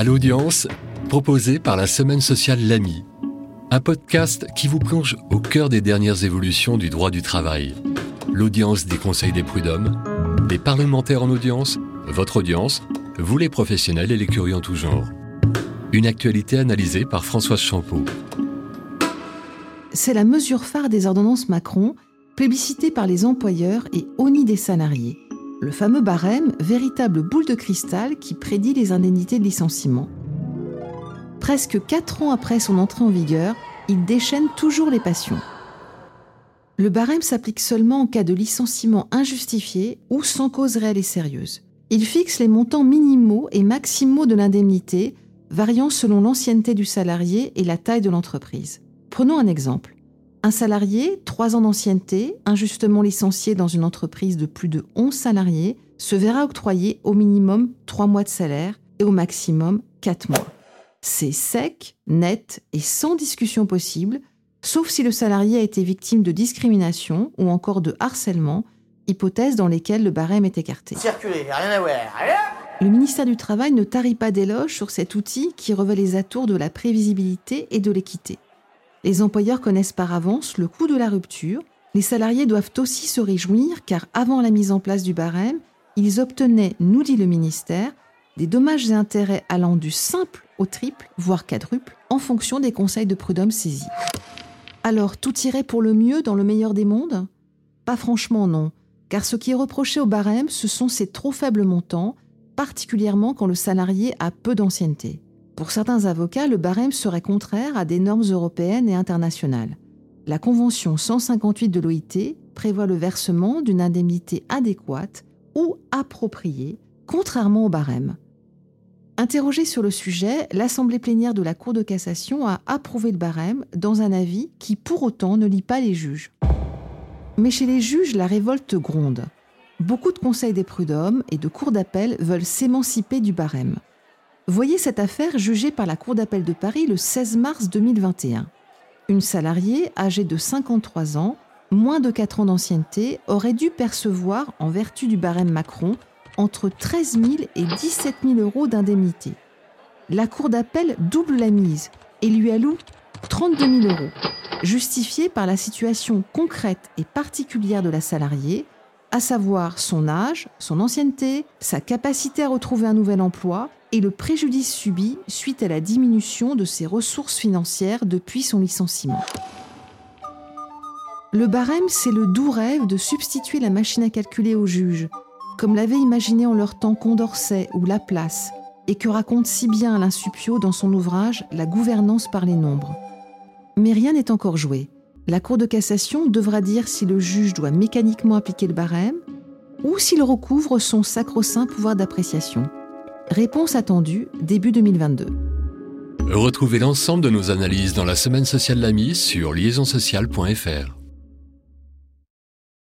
À l'audience, proposé par la Semaine sociale L'AMI, un podcast qui vous plonge au cœur des dernières évolutions du droit du travail. L'audience des conseils des prud'hommes, des parlementaires en audience, votre audience, vous les professionnels et les curieux en tout genre. Une actualité analysée par Françoise Champeau. C'est la mesure phare des ordonnances Macron, plébiscitée par les employeurs et honnie des salariés. Le fameux barème, véritable boule de cristal qui prédit les indemnités de licenciement. Presque quatre ans après son entrée en vigueur, il déchaîne toujours les passions. Le barème s'applique seulement en cas de licenciement injustifié ou sans cause réelle et sérieuse. Il fixe les montants minimaux et maximaux de l'indemnité, variant selon l'ancienneté du salarié et la taille de l'entreprise. Prenons un exemple. Un salarié, 3 ans d'ancienneté, injustement licencié dans une entreprise de plus de 11 salariés, se verra octroyer au minimum 3 mois de salaire et au maximum 4 mois. C'est sec, net et sans discussion possible, sauf si le salarié a été victime de discrimination ou encore de harcèlement, hypothèses dans lesquelles le barème est écarté. Circuler, rien à voir. Le ministère du Travail ne tarit pas d'éloges sur cet outil qui revêt les atours de la prévisibilité et de l'équité. Les employeurs connaissent par avance le coût de la rupture. Les salariés doivent aussi se réjouir car avant la mise en place du barème, ils obtenaient, nous dit le ministère, des dommages et intérêts allant du simple au triple, voire quadruple, en fonction des conseils de prud'homme saisis. Alors, tout irait pour le mieux dans le meilleur des mondes? Pas franchement non, car ce qui est reproché au barème, ce sont ses trop faibles montants, particulièrement quand le salarié a peu d'ancienneté. Pour certains avocats, le barème serait contraire à des normes européennes et internationales. La Convention 158 de l'OIT prévoit le versement d'une indemnité adéquate ou appropriée, contrairement au barème. Interrogée sur le sujet, l'Assemblée plénière de la Cour de cassation a approuvé le barème dans un avis qui pour autant ne lit pas les juges. Mais chez les juges, la révolte gronde. Beaucoup de conseils des prud'hommes et de cours d'appel veulent s'émanciper du barème. Voyez cette affaire jugée par la Cour d'appel de Paris le 16 mars 2021. Une salariée âgée de 53 ans, moins de 4 ans d'ancienneté, aurait dû percevoir, en vertu du barème Macron, entre 13 000 et 17 000 euros d'indemnité. La Cour d'appel double la mise et lui alloue 32 000 euros, justifiée par la situation concrète et particulière de la salariée, à savoir son âge, son ancienneté, sa capacité à retrouver un nouvel emploi et le préjudice subi suite à la diminution de ses ressources financières depuis son licenciement. Le barème, c'est le doux rêve de substituer la machine à calculer au juge, comme l'avait imaginé en leur temps Condorcet ou Laplace, et que raconte si bien Alain dans son ouvrage La gouvernance par les nombres. Mais rien n'est encore joué. La Cour de cassation devra dire si le juge doit mécaniquement appliquer le barème ou s'il recouvre son sacro-saint pouvoir d'appréciation. Réponse attendue début 2022. Retrouvez l'ensemble de nos analyses dans la semaine sociale L'Ami sur liaisonsociale.fr.